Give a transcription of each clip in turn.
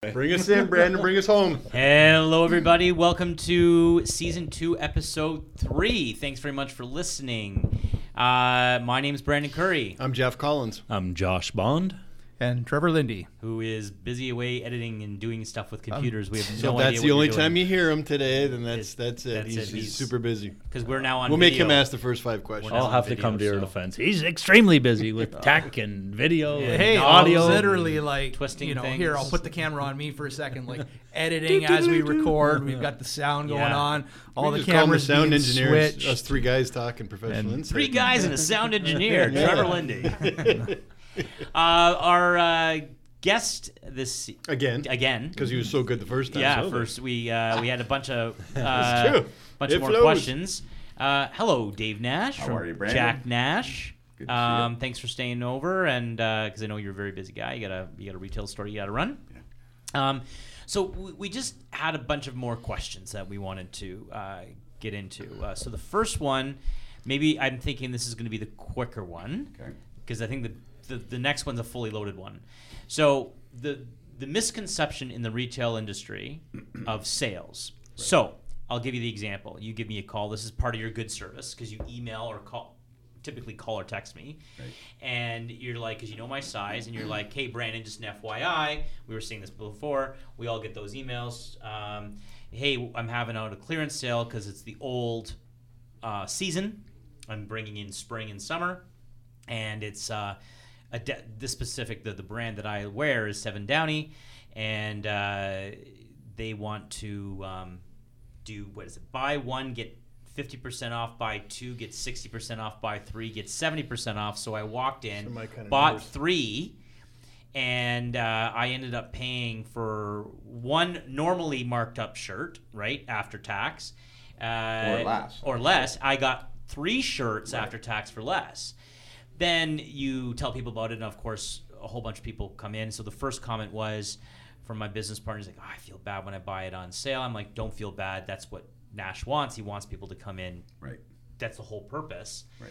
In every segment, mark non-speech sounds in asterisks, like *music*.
Bring us in, Brandon. Bring us home. Hello, everybody. Welcome to season two, episode three. Thanks very much for listening. Uh, my name is Brandon Curry, I'm Jeff Collins. I'm Josh Bond. And Trevor Lindy. who is busy away editing and doing stuff with um, computers. we have So no if idea that's the only what time you hear him today, then that's It's- that's it. that's he's, it. he's He's- super busy. because we're now on. We'll make him ask the first five questions. I'll on have to come to your so- defense. He's extremely busy with *laughs* tech and video and Hey, audio. I'll literally like Twisting you know, here I'll put the camera on me for a second, like *laughs* editing as we record. We've got the sound going Yeah. on, all We the just call cameras sound being engineer. Us three guys talking professional Three guys and a sound *laughs* engineer, Trevor Lindy. *laughs* uh, our uh, guest this again again. because he was so good the first time. Yeah, so first we uh, we had a bunch of *laughs* uh, true. bunch It of more flows. questions. Uh, hello, Dave Nash How from are you, Brandon? Jack Nash. Good to see Um, thanks for staying over, and because I know you're a very busy guy, you got a you got a retail store you got to run. Yeah. Um, so we, we just had a bunch of more questions that we wanted to uh, get into. Uh, so the first one, maybe I'm thinking this is going to be the quicker one Okay. because I think the, the the next one's a fully loaded one. So the the misconception in the retail industry *clears throat* of sales. So I'll give you the example. You give me a call. This is part of your good service because you email or call, typically call or text me, Right. and you're like, because you know my size, and you're like, hey Brandon, just an FYI, we were seeing this before. We all get those emails. Um, hey, I'm having out a clearance sale because it's the old uh, season. I'm bringing in spring and summer, and it's uh, de- this specific the, the brand that I wear is Seven Downie, and uh, they want to um, do what is it? Buy one get fifty percent off. Buy two get sixty percent off. Buy three get seventy percent off. So I walked in, So kind of bought numbers. three. And uh, I ended up paying for one normally marked up shirt, right after tax, uh, Or less. or less. I got three shirts after tax for less. Then you tell people about it, and of course, a whole bunch of people come in. So the first comment was from my business partner, he's like, oh, I feel bad when I buy it on sale. I'm like, don't feel bad. That's what Nash wants. He wants people to come in. Right. That's the whole purpose. Right.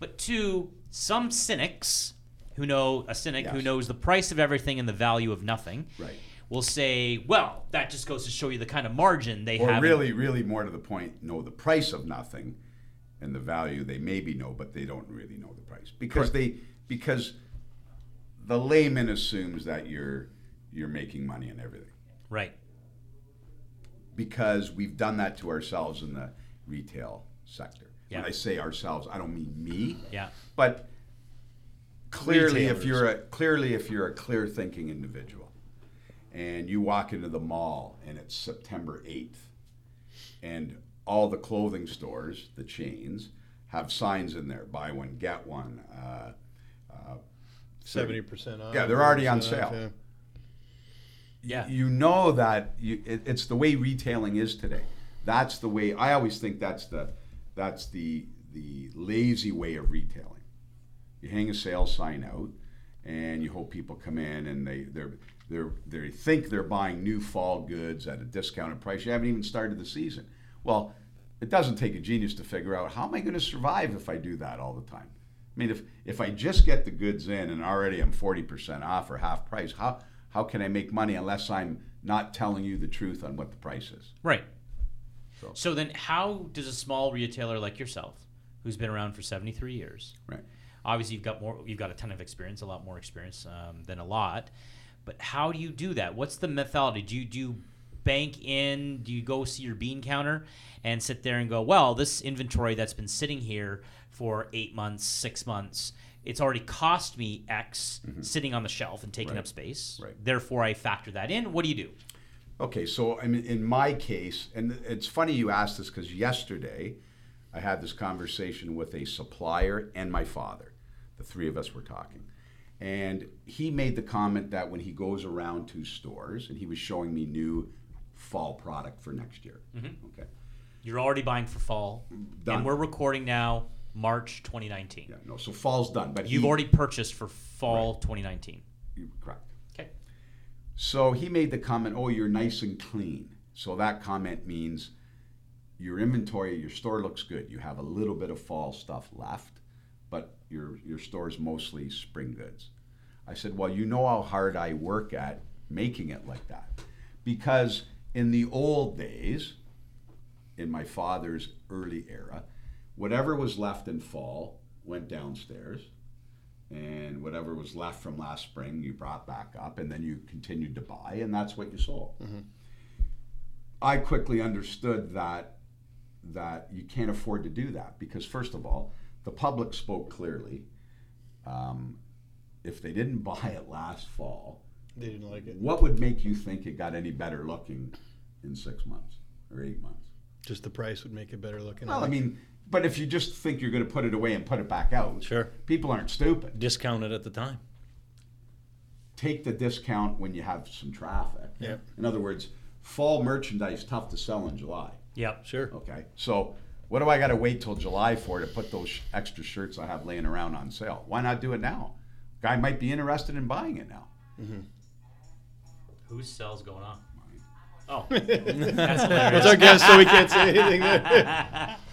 But two, some cynics who know a cynic who knows the price of everything and the value of nothing Right. will say, well, that just goes to show you the kind of margin they Or have. in- really, really more to the point, know the price of nothing and the value they maybe know, but they don't really know the price. Because they because the layman assumes that you're you're making money and everything. Right. Because we've done that to ourselves in the retail sector. Yeah. When I say ourselves, I don't mean me. Yeah. But clearly, if you're a clearly if you're a clear thinking individual, and you walk into the mall and it's September eighth, and all the clothing stores, the chains, have signs in there: buy one get one. Uh, uh, Seventy percent off. Yeah, they're already on 30% off, sale. yeah. Yeah. you know that you, it, it's the way retailing is today. That's the way. I always think that's the that's the the lazy way of retailing. You hang a sales sign out, and you hope people come in and they they're they're they think they're buying new fall goods at a discounted price. You haven't even started the season. Well, it doesn't take a genius to figure out how am I going to survive if I do that all the time. I mean, if if I just get the goods in and already I'm forty percent off or half price, how how can I make money unless I'm not telling you the truth on what the price is? Right. So- So then, how does a small retailer like yourself, who's been around for 73 years, Right. obviously you've got more, you've got a ton of experience, a lot more experience um, than a lot, but how do you do that? What's the methodology? Do you do you bank in? Do you go see your bean counter and sit there and go, well, this inventory that's been sitting here for eight months, six months. It's already cost me X sitting on the shelf and taking Mm-hmm. Right. up space. Right. Therefore, I factor that in. What do you do? Okay, so I mean, in my case, and it's funny you asked this because yesterday I had this conversation with a supplier and my father. The three of us were talking. And he made the comment that when he goes around to stores and he was showing me new fall product for next year. Mm-hmm. Okay. You're already buying for fall, Done. and we're recording now March 2019. Yeah, no, so fall's done, but You've he, already purchased for fall 2019. you- correct. Okay. So he made the comment, "Oh, you're nice and clean." So that comment means your inventory, your store looks good. You have a little bit of fall stuff left, but your your store is mostly spring goods. I said, "Well, you know how hard I work at making it like that. Because in the old days, in my father's early era, whatever was left in fall went downstairs, and whatever was left from last spring you brought back up, and then you continued to buy, and that's what you sold. I quickly understood that that you can't afford to do that because first of all, the public spoke clearly. Um, if they didn't *laughs* buy it last fall, They didn't like it. what would make you think it got any better looking in six months or eight months? Just the price would make it better looking. Well, I mean, but if you just think you're going to put it away and put it back out, Sure. people aren't stupid. Discount it at the time. Take the discount when you have some traffic. Yep. In other words, fall merchandise tough to sell in July. Yep. Sure. Okay, so what do I got to wait till July for to put those sh- extra shirts I have laying around on sale? Why not do it now? Guy might be interested in buying it now. Mm-hmm. Whose cell's going on? Oh, *laughs* that's That's our guest, so we can't say anything. there. *laughs*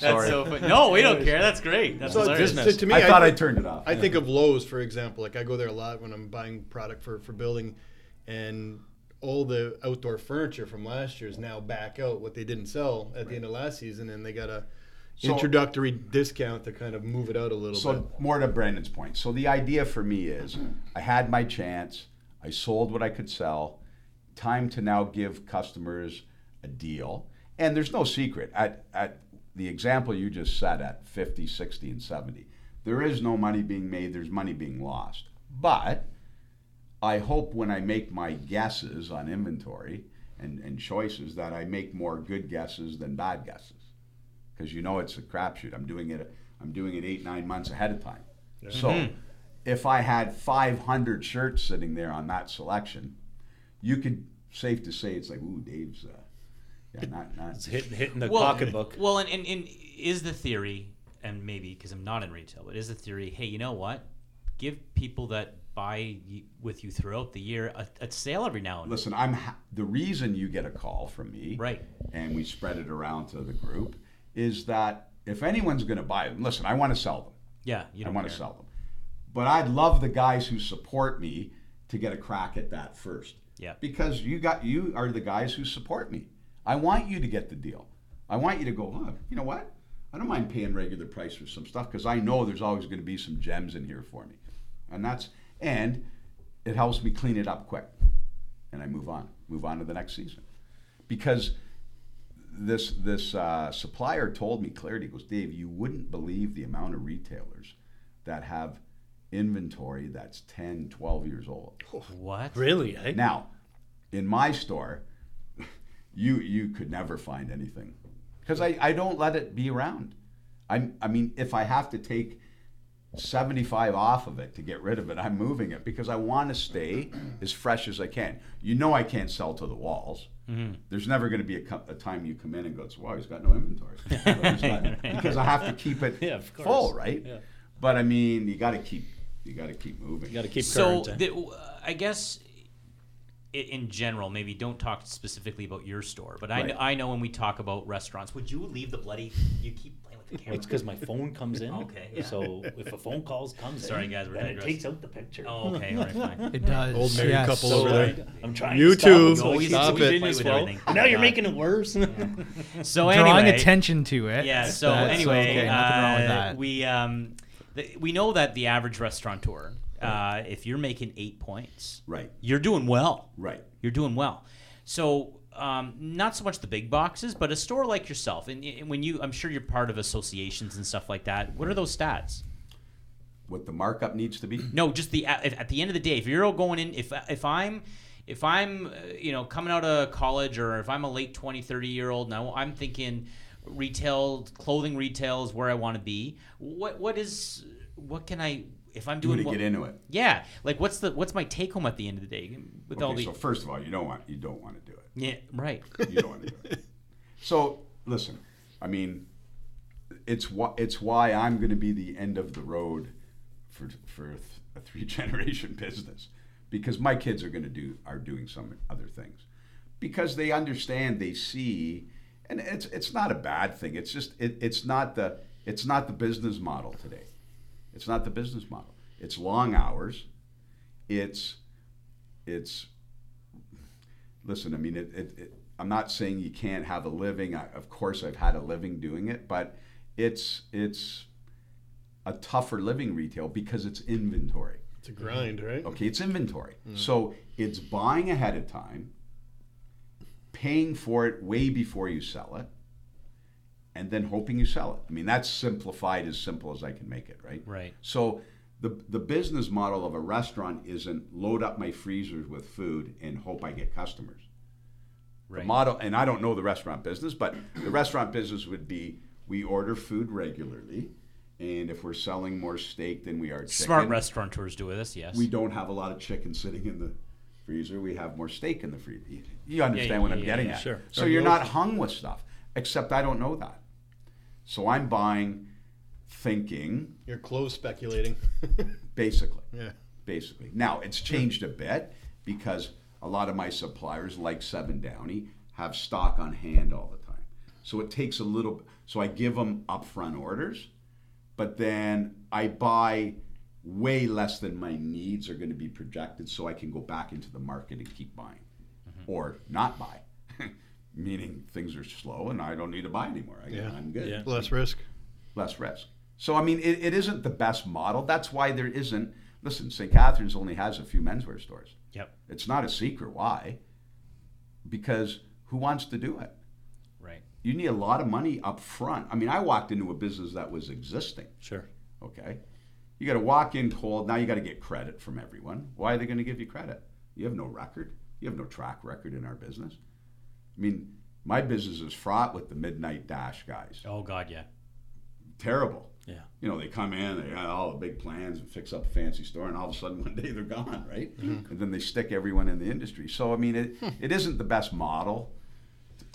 That's Sorry. so funny. No, we don't care. That's great. That's So hilarious. to, to me, I thought I, turned it off. I think of Lowe's, for example. Like I go there a lot when I'm buying product for, for building, and all the outdoor furniture from last year is now back out. What they didn't sell at the end of last season, and they got a So- introductory discount to kind of move it out a little So bit. more to Brandon's point. So the idea for me is, I had my chance. I sold what I could sell. Time to now give customers a deal. And there's no secret at at the example you just set at 50, 60, and 70. There is no money being made. There's money being lost. But I hope when I make my guesses on inventory and, and choices that I make more good guesses than bad guesses because you know it's a crapshoot. I'm doing it. I'm doing it eight nine months ahead of time. So mm-hmm. If I had 500 shirts sitting there on that selection, you could safe to say it's like, ooh, Dave's. Uh, yeah, not not. It's hitting, hitting the well, pocketbook. Well, and, and, and is the theory, and maybe because I'm not in retail, but is the theory, hey, you know what? Give people that buy with you throughout the year a, a sale every now and then. Listen, I'm ha- the reason you get a call from me, Right. And we spread it around to the group is that if anyone's going to buy them, listen, I want to sell them. Yeah, you I don't want to sell them. But I'd love the guys who support me to get a crack at that first. Yeah. Because you got you are the guys who support me. I want you to get the deal. I want you to go, you know what? I don't mind paying regular price for some stuff because I know there's always going to be some gems in here for me. And that's and it helps me clean it up quick. And I move on. Move on to the next season. Because this this uh, supplier told me clearly, he goes, Dave, you wouldn't believe the amount of retailers that have inventory that's 10, 12 years old. What? Really? Eh? Now, in my store, *laughs* you you could never find anything because I, I don't let it be around. I I mean, if I have to take 75 off of it to get rid of it, I'm moving it because I want to stay as fresh as I can. You know, I can't sell to the walls. There's never going to be a, co- a time you come in and go, "Wow, he's got no inventory," got- *laughs* because I have to keep it Yeah, full, right? Yeah. But I mean, you got to keep you got to keep moving. You got to keep So, current. eh? the, uh, I guess in general, maybe don't talk specifically about your store, but I, Right. kn- I know when we talk about restaurants, would you leave the bloody? You keep playing with the camera. It's because my phone comes in. Okay, yeah. So if a phone calls comes Sorry, in, guys, we're then it digressing. takes out the picture. Oh, okay, all right, fine. It does. Old married yes. couple So over there. I'm trying. You to stop too. it so it keeps Stop the it. continuous Play with flow. everything. And now you're Uh, making it worse. *laughs* So Drawing anyway, attention to it. Yeah. So That's anyway, okay. nothing wrong with uh, that. we um, we know that the average restaurateur, uh, if you're making eight points, Right. you're doing well. Right. You're doing well. So um, not so much the big boxes, but a store like yourself, and, and when you, I'm sure you're part of associations and stuff like that. What are those stats? What the markup needs to be. *clears throat* No, just the at, at the end of the day, if you're all going in, if if I'm if I'm uh, you know coming out of college or if I'm a late 20, 30 year old now, I'm thinking retail clothing retail is where I want to be. What what is what can I if I'm Do doing to get into it. Yeah, like what's the what's my take home at the end of the day with all Okay, the so first of all, you don't want you don't want to do it. yeah right You don't want to do it. *laughs* So listen, I mean, it's why it's why I'm going to be the end of the road for for a three *laughs* generation business because my kids are going to do are doing some other things because they understand they see and it's it's not a bad thing it's just it, it's not the it's not the business model today it's not the business model it's long hours it's it's listen, I mean, it, it, it, I'm not saying you can't have a living. I, of course, I've had a living doing it, but it's it's a tougher living retail because it's inventory. It's a grind, right? Okay, it's inventory. Mm. So it's buying ahead of time, paying for it way before you sell it, and then hoping you sell it. I mean, that's simplified as simple as I can make it, right? Right. So the the business model of a restaurant isn't load up my freezers with food and hope I get customers. The Right. model, and I don't know the restaurant business, but the restaurant business would be we order food regularly, and if we're selling more steak than we are chicken, Smart restaurateurs do this, yes. we don't have a lot of chicken sitting in the freezer. We have more steak in the freezer. You- You understand yeah, what I'm yeah, getting yeah. at. Sure. So you're not hung with stuff, except I don't know that. So I'm buying, thinking, You're close speculating. *laughs* basically. yeah. Basically. Now, it's changed a bit because a lot of my suppliers, like Seven Downie, have stock on hand all the time. So it takes a little, so I give them upfront orders, but then I buy way less than my needs are going to be projected so I can go back into the market and keep buying mm-hmm. or not buy. *laughs* Meaning things are slow and I don't need to buy anymore. I, Yeah. I'm good Yeah. Less risk. less risk. So I mean, it, it isn't the best model. That's why there isn't. Listen, St. Catharines only has a few menswear stores. Yep. It's not a secret. Why? Because who wants to do it? Right. You need a lot of money up front. I mean, I walked into a business that was existing. Sure. Okay, you got to walk in told. Now you got to get credit from everyone. Why are they going to give you credit? You have no record. You have no track record in our business. I mean, my business is fraught with the midnight dash guys. Oh God, yeah. Terrible. Yeah. you know, they come in, they got all the big plans and fix up a fancy store, and all of a sudden *laughs* one day they're gone, right? Mm-hmm. And then they stick everyone in the industry. So I mean, it, hmm. it isn't the best model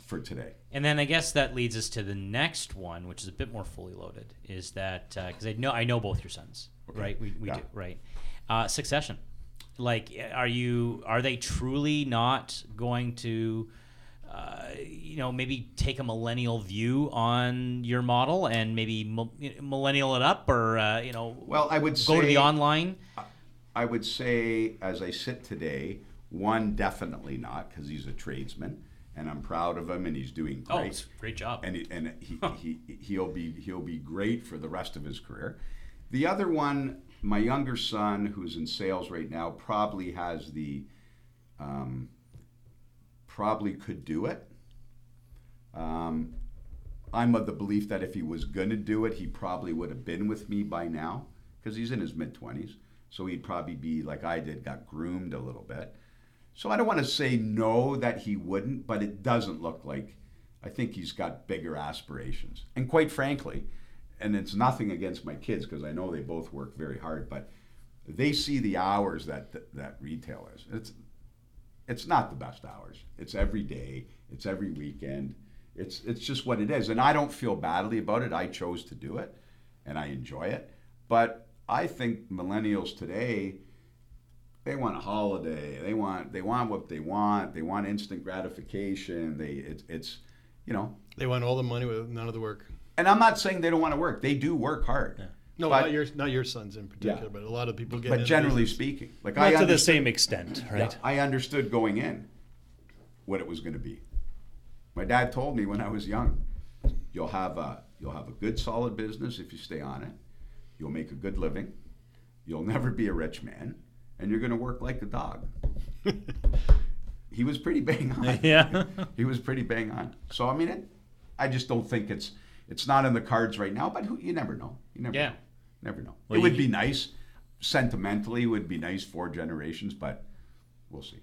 for today. And then I guess that leads us to the next one, which is a bit more fully loaded. Is that because I know I know both your sons, right? We, we Yeah. do right. Uh, succession, like, are you are they truly not going to, uh, you know, maybe take a millennial view on your model and maybe mil- millennial it up, or uh, you know, Well, I would go to the online. I would say, as I sit today, one definitely not because he's a tradesman, and I'm proud of him, and he's doing Oh, great. a great job. and he, and he, he he'll be he'll be great for the rest of his career. The other one, my younger son, who's in sales right now, probably has the um, probably could do it. Um, I'm of the belief that if he was going to do it, he probably would have been with me by now because he's in his mid 20s. So he'd probably be like I did, got groomed a little bit. So I don't want to say no that he wouldn't, but it doesn't look like. I think he's got bigger aspirations. And quite frankly, and it's nothing against my kids because I know they both work very hard, but they see the hours that that, that retail is. It's it's not the best hours. It's every day. It's every weekend. It's it's just what it is, and I don't feel badly about it. I chose to do it, and I enjoy it. But I think millennials today, they want a holiday. They want they want what they want. They want instant gratification. They it's it's you know. They want all the money with none of the work. And I'm not saying they don't want to work. They do work hard. No, But- not your not your sons in particular, Yeah. but a lot of people get. But generally business. speaking, like Not I to the same extent, right? Yeah, I understood going in what it was going to be. My dad told me when I was young, you'll have a you'll have a good solid business if you stay on it. You'll make a good living. You'll never be a rich man, and you're going to work like a dog. *laughs* he was pretty bang on. *laughs* Yeah. he was pretty bang on. So I mean, it, I just don't think it's it's not in the cards right now. But who, you never know. You never Yeah. know. never know. Well, it would you- be nice, sentimentally, it would be nice for generations, but we'll see.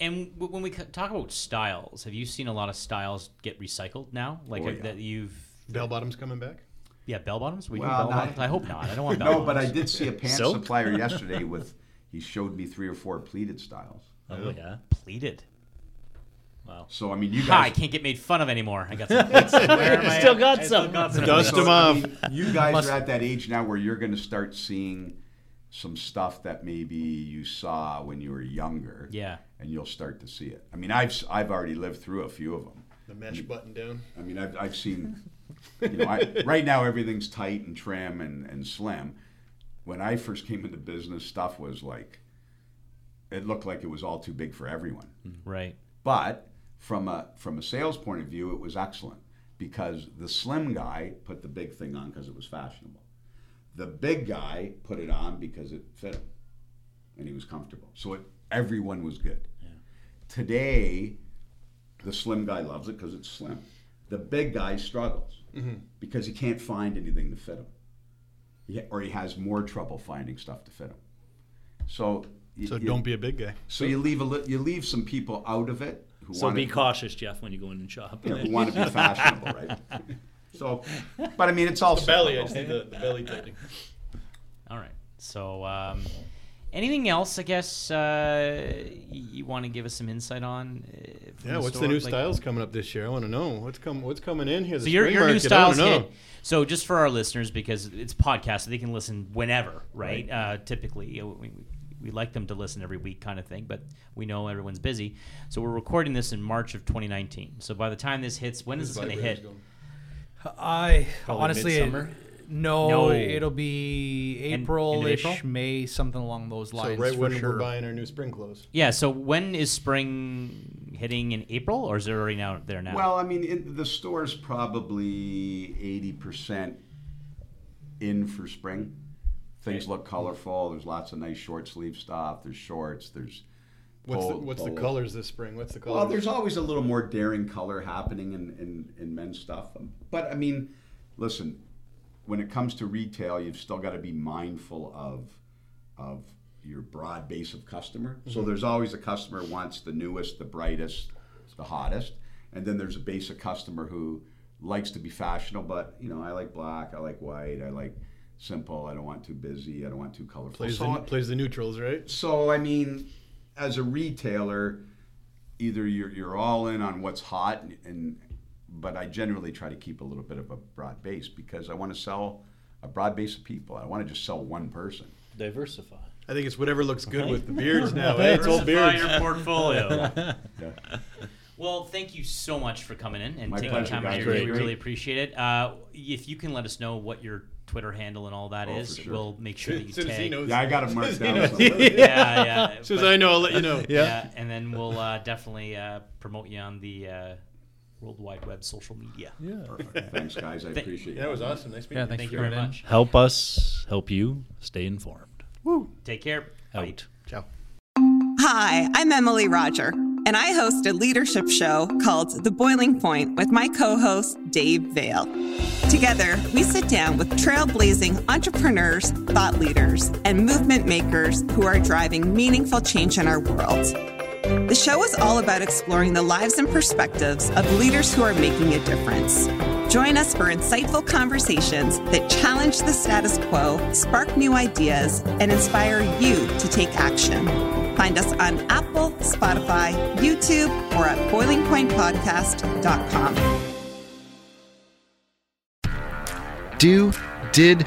And when we talk about styles, have you seen a lot of styles get recycled now? Like Oh, yeah. that you've Bell bottoms coming back. yeah bell bottoms. We do Well, bell not- bottoms. I hope not. I don't want *laughs* bell No, but I did see a pants Silk? supplier yesterday with. He showed me three or four pleated styles. Oh yeah. pleated. Wow. So I mean, you Ha, I guys, can't get made fun of anymore. I got *laughs* some. pleats. Where am I Still at? got I still some. got some. Dust them off. *laughs* you guys Must- are at that age now where you're going to start seeing some stuff that maybe you saw when you were younger. Yeah. And you'll start to see it. I mean, I've s- I've already lived through a few of them. The mesh button down. I mean, I've, I've seen, you know, I, right now everything's tight and trim and, and slim. When I first came into business, stuff was like, it looked like it was all too big for everyone. Mm. Right. But from a from a sales point of view, it was excellent because the slim guy put the big thing on because it was fashionable. The big guy put it on because it fit him and he was comfortable. So it, everyone was good. Yeah. Today, the slim guy loves it because it's slim. The big guy struggles mm-hmm. because he can't find anything to fit him, He- or he has more trouble finding stuff to fit him. So, you, So don't be a big guy. So you leave a li- you leave some people out of it who So want be cautious, Jeff, when you go in and shop. you know, who want to be fashionable, right? *laughs* So, but I mean, it's all Belly, I cyclical. just need the, the belly tightening. All right. So, um, anything else? I guess uh, you want to give us some insight on? Uh, from Yeah, what's the new Like- styles coming up this year? I want to know what's come what's coming in here. The So your, spring your new market, I styles hit. So just for our listeners, because it's podcast, so they can listen whenever, right? Uh, typically, we, we like them to listen every week, kind of thing. But we know everyone's busy, so we're recording this in March of 2019. So by the time this hits, when is this going to hit? I Probably honestly midsummer? no, No. it'll be End- end of April-ish, April? May, something along those lines. So lines. right when sure. we're buying our new spring clothes. Yeah. So when is spring hitting in April, or is it already now there now? Well, I mean, it, the store's probably eighty percent in for spring. Things look colorful. There's lots of nice short sleeve stuff. There's shorts. There's What's the, pol- what's the colors this spring? What's the colors? Well, there's always a little more daring color happening in, in, in men's stuff. Um, But I mean, listen, when it comes to retail, you've still got to be mindful of of your broad base of customer. So Mm-hmm. there's always a customer who wants the newest, the brightest, the hottest, and then there's a base of customer who likes to be fashionable, but you know, I like black, I like white, I like simple, I don't want too busy, I don't want too colorful. plays So the, plays the neutrals, right? so I mean, as a retailer, either you're you're all in on what's hot, and, and but I generally try to keep a little bit of a broad base because I want to sell a broad base of people. I want to just sell one person. Diversify. I think it's whatever looks good with the beards *laughs* now. eh? It's all Diversify beards. your portfolio. Yeah. *laughs* *laughs* Well, thank you so much for coming in and My taking pleasure, time out guys. of your day. We Great. really appreciate it. Uh, if you can let us know what your Twitter handle and all that Oh, is, for sure. we'll make sure that you As soon as he tag. knows. Yeah, I got it as marked down as he knows. somewhere. Yeah, yeah. As soon as but- I know, I'll let you know. yeah. and then we'll uh, definitely uh, promote you on the uh, World Wide Web social media. Yeah. Perfect. Thanks, guys. I appreciate it. Yeah, it was awesome. Nice meeting Yeah, you. thanks Thank for you very coming in. much. Help us help you stay informed. Take care. Bye. Out. Ciao. Hi, I'm Emily Roger, and I host a leadership show called The Boiling Point with my co host, Dave Vale. Together, we sit down with trailblazing entrepreneurs, thought leaders, and movement makers who are driving meaningful change in our world. The show is all about exploring the lives and perspectives of leaders who are making a difference. Join us for insightful conversations that challenge the status quo, spark new ideas, and inspire you to take action. Find us on Apple, Spotify, YouTube, or at boilingpointpodcast.com. Do, Did,